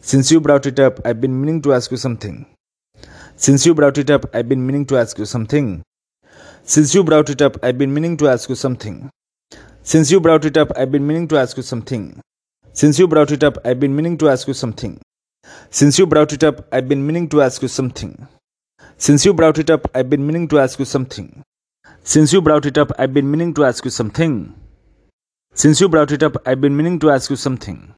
Since you brought it up, I've been meaning to ask you something. Since you brought it up, I've been meaning to ask you something. Since you brought it up, I've been meaning to ask you something. Since you brought it up, I've been meaning to ask you something. Since you brought it up, I've been meaning to ask you something. Since you brought it up, I've been meaning to ask you something. Since you brought it up, I've been meaning to ask you something. Since you brought it up, I've been meaning to ask you something. Since you brought it up, I've been meaning to ask you something.